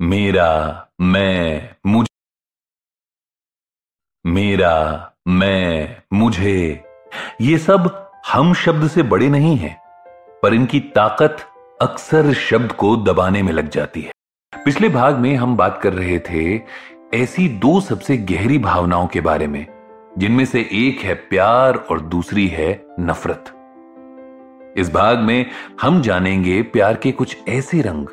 मेरा, मैं, मुझे। मेरा, मैं, मुझे। ये सब हम शब्द से बड़े नहीं हैं, पर इनकी ताकत अक्सर शब्द को दबाने में लग जाती है। पिछले भाग में हम बात कर रहे थे ऐसी दो सबसे गहरी भावनाओं के बारे में, जिनमें से एक है प्यार और दूसरी है नफरत। इस भाग में हम जानेंगे प्यार के कुछ ऐसे रंग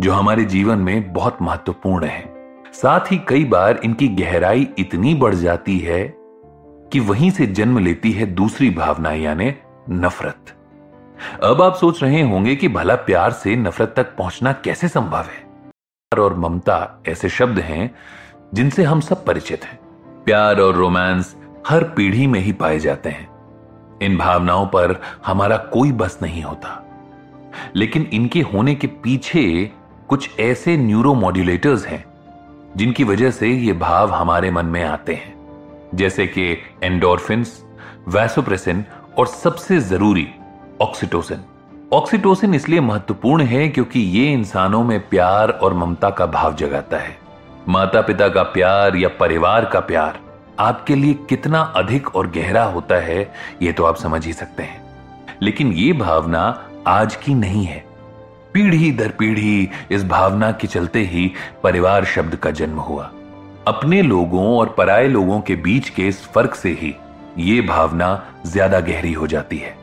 जो हमारे जीवन में बहुत महत्वपूर्ण है। साथ ही कई बार इनकी गहराई इतनी बढ़ जाती है कि वहीं से जन्म लेती है दूसरी भावना, यानी नफरत। अब आप सोच रहे होंगे कि भला प्यार से नफरत तक पहुँचना कैसे संभव है? प्यार और ममता ऐसे शब्द हैं जिनसे हम सब परिचित हैं। प्यार और रोमांस हर पीढ़ी में ही पाए जाते हैं। इन भावनाओं पर हमारा कोई बस नहीं होता। लेकिन इनके होने के पीछे कुछ ऐसे न्यूरोमॉड्यूलेटर्स हैं, जिनकी वजह से ये भाव हमारे मन में आते हैं। जैसे कि एंडोरफिन्स वैसोप्रेसिन और सबसे ज़रूरी ऑक्सीटोसिन ऑक्सीटोसिन इसलिए महत्वपूर्ण है क्योंकि ये इंसानों में प्यार और ममता का भाव जगाता है। माता पिता का प्यार या परिवार का प्यार आपके लिए कितना अधिक और गहरा होता है यह तो आप समझ ही सकते हैं। लेकिन ये भावना आज की नहीं है। पीढ़ी दर पीढ़ी इस भावना के चलते ही परिवार शब्द का जन्म हुआ। अपने लोगों और पराये लोगों के बीच के इस फ़र्क से ही ये भावना ज़्यादा गहरी हो जाती है।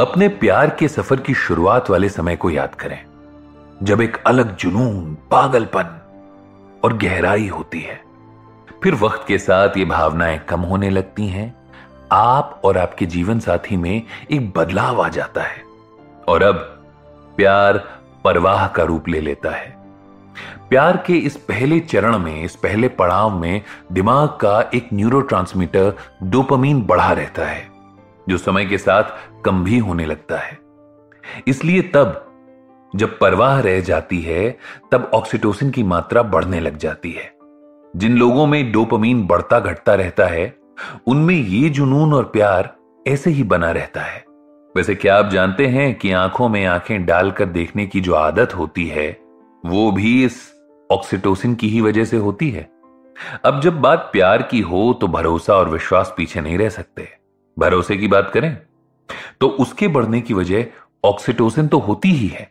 अपने प्यार के सफ़र की शुरुआत वाले समय को याद करें, जब एक अलग जुनून, पागलपन और गहराई होती है। फिर वक्त के साथ ये भावनाएँ कम होने लगती हैं, आप और आपके जीवन साथी में एक बदलाव आ जाता है। और अब प्यार परवाह का रूप ले लेता है। प्यार के इस पहले चरण में, इस पहले पड़ाव में दिमाग का एक न्यूरोट्रांसमीटर डोपामीन बढ़ा रहता है, जो समय के साथ कम भी होने लगता है। इसलिए तब, जब परवाह रह जाती है, तब ऑक्सीटोसिन की मात्रा बढ़ने लग जाती है। जिन लोगों में डोपामीन बढ़ता घटता रहता है, उनमें ये जुनून और प्यार ऐसे ही बना रहता है। वैसे क्या आप जानते हैं कि आँखों में आँखें डालकर देखने की जो आदत होती है, वो भी इस ऑक्सीटोसिन की ही वजह से होती है? अब जब बात प्यार की हो तो भरोसा और विश्वास पीछे नहीं रह सकते। भरोसे की बात करें तो उसके बढ़ने की वजह ऑक्सीटोसिन तो होती ही है।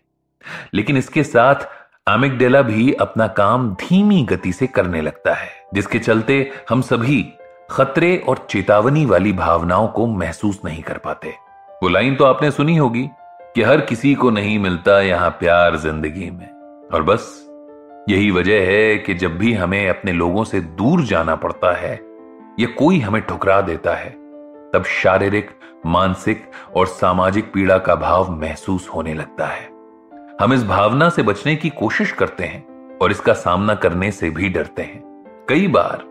लेकिन इसके साथ एमिकडेला भी अपना काम धीमी गति से करने लगता है, जिसके चलते हम सभी खतरे और चेतावनी वाली भावनाओं को महसूस नहीं कर पाते। वो लाइन तो आपने सुनी होगी कि हर किसी को नहीं मिलता यहाँ प्यार ज़िंदगी में। और बस, यही वजह है कि जब भी हमें अपने लोगों से दूर जाना पड़ता है, या कोई हमें ठुकरा देता है, तब शारीरिक, मानसिक और सामाजिक पीड़ा का भाव महसूस होने लगता है। हम इस भावना से बचने की कोशिश करते हैं और इसका सामना करने से भी डरते हैं। कई बार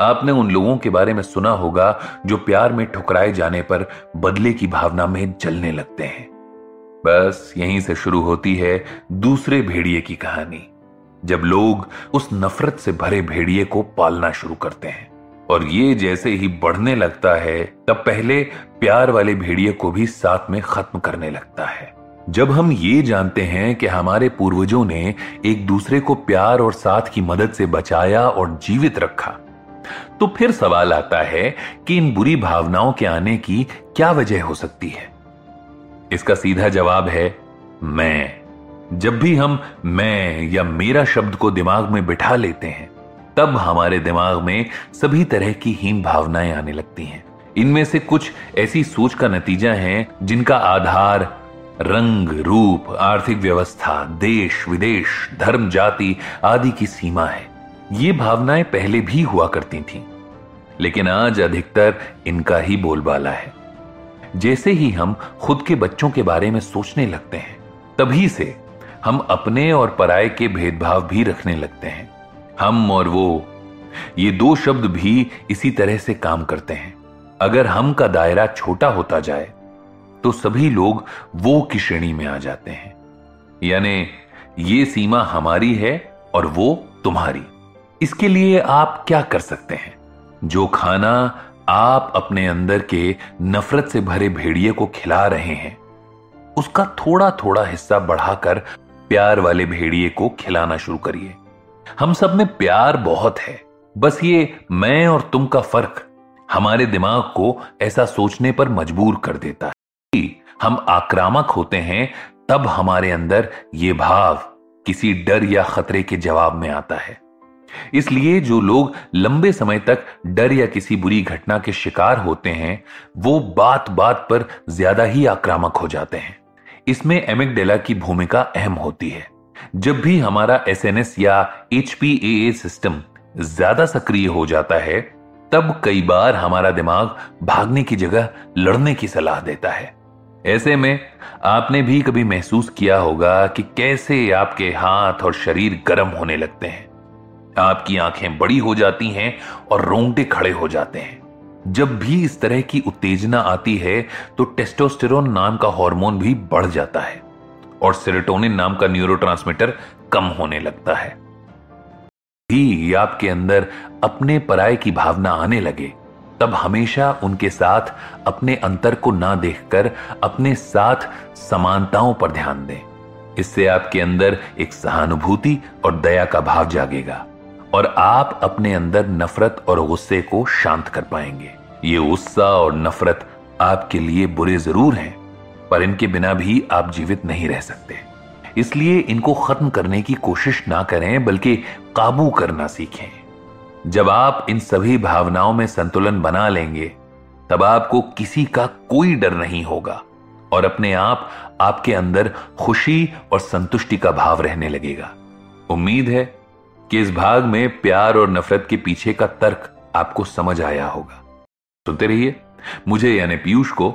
आपने उन लोगों के बारे में सुना होगा जो प्यार में ठुकराए जाने पर बदले की भावना में जलने लगते हैं। बस यहीं से शुरू होती है दूसरे भेड़िए की कहानी, जब लोग उस नफरत से भरे भेड़िए को पालना शुरू करते हैं। और ये जैसे ही बढ़ने लगता है, तब पहले प्यार वाले भेड़िए को भी साथ में खत्म करने लगता है। जब हम ये जानते हैं कि हमारे पूर्वजों ने एक दूसरे को प्यार और साथ की मदद से बचाया और जीवित रखा तो फिर सवाल आता है कि इन बुरी भावनाओं के आने की क्या वजह हो सकती है? इसका सीधा जवाब है मैं। जब भी हम मैं या मेरा शब्द को दिमाग में बिठा लेते हैं तब हमारे दिमाग में सभी तरह की हीन भावनाएँ आने लगती हैं। इनमें से कुछ ऐसी सोच का नतीजा है जिनका आधार रंग रूप आर्थिक व्यवस्था देश विदेश धर्म जाति आदि की सीमा है। ये भावनाएँ पहले भी हुआ करती थीं, लेकिन आज अधिकतर इनका ही बोलबाला है। जैसे ही हम खुद के बच्चों के बारे में सोचने लगते हैं, तभी से हम अपने और पराये के भेदभाव भी रखने लगते हैं। हम और वो, ये दो शब्द भी इसी तरह से काम करते हैं। अगर हम का दायरा छोटा होता जाए तो सभी लोग वो की श्रेणी में आ जाते हैं। यानी ये सीमा हमारी है और वो तुम्हारी। इसके लिए आप क्या कर सकते हैं? जो खाना आप अपने अंदर के नफरत से भरे भेड़िए को खिला रहे हैं, उसका थोड़ा थोड़ा हिस्सा बढ़ाकर प्यार वाले भेड़िए को खिलाना शुरू करिए। हम सब में प्यार बहुत है। बस ये मैं और तुम का फ़र्क हमारे दिमाग को ऐसा सोचने पर मजबूर कर देता है। हम आक्रामक होते हैं, तब हमारे अंदर ये भाव किसी डर या खतरे के जवाब में आता है। इसलिए जो लोग लंबे समय तक डर या किसी बुरी घटना के शिकार होते हैं, वो बात बात पर ज़्यादा ही आक्रामक हो जाते हैं। इसमें एमिकडेला की भूमिका अहम होती है। जब भी हमारा एस एन एस या एचपीए सिस्टम ज़्यादा सक्रिय हो जाता है, तब कई बार हमारा दिमाग भागने की जगह लड़ने की सलाह देता है। ऐसे में आपने भी कभी महसूस किया होगा कि कैसे आपके हाथ और शरीर गर्म होने लगते हैं। आपकी आँखें बड़ी हो जाती हैं और रोंगटे खड़े हो जाते हैं। जब भी इस तरह की उत्तेजना आती है तो टेस्टोस्टेरोन नाम का हार्मोन भी बढ़ जाता है और सेरोटोनिन नाम का न्यूरोट्रांसमीटर कम होने लगता है। भी आपके अंदर अपने पराये की भावना आने लगे, तब हमेशा उनके साथ अपने अंतर को ना देखकर अपने साथ समानताओं पर ध्यान दें। इससे आपके अंदर एक सहानुभूति और दया का भाव जागेगा। और आप अपने अंदर नफरत और गुस्से को शांत कर पाएँगे। ये गुस्सा और नफरत आपके लिए बुरे ज़रूर हैं, पर इनके बिना भी आप जीवित नहीं रह सकते। इसलिए इनको खत्म करने की कोशिश ना करें, बल्कि काबू करना सीखें। जब आप इन सभी भावनाओं में संतुलन बना लेंगे, तब आपको किसी का कोई डर नहीं होगा, और अपने आप आपके अंदर खुशी और संतुष्टि का भाव रहने लगेगा। उम्मीद है कि इस भाग में प्यार और नफरत के पीछे का तर्क आपको समझ आया होगा। सुनते रहिए, मुझे यानी पीयूष को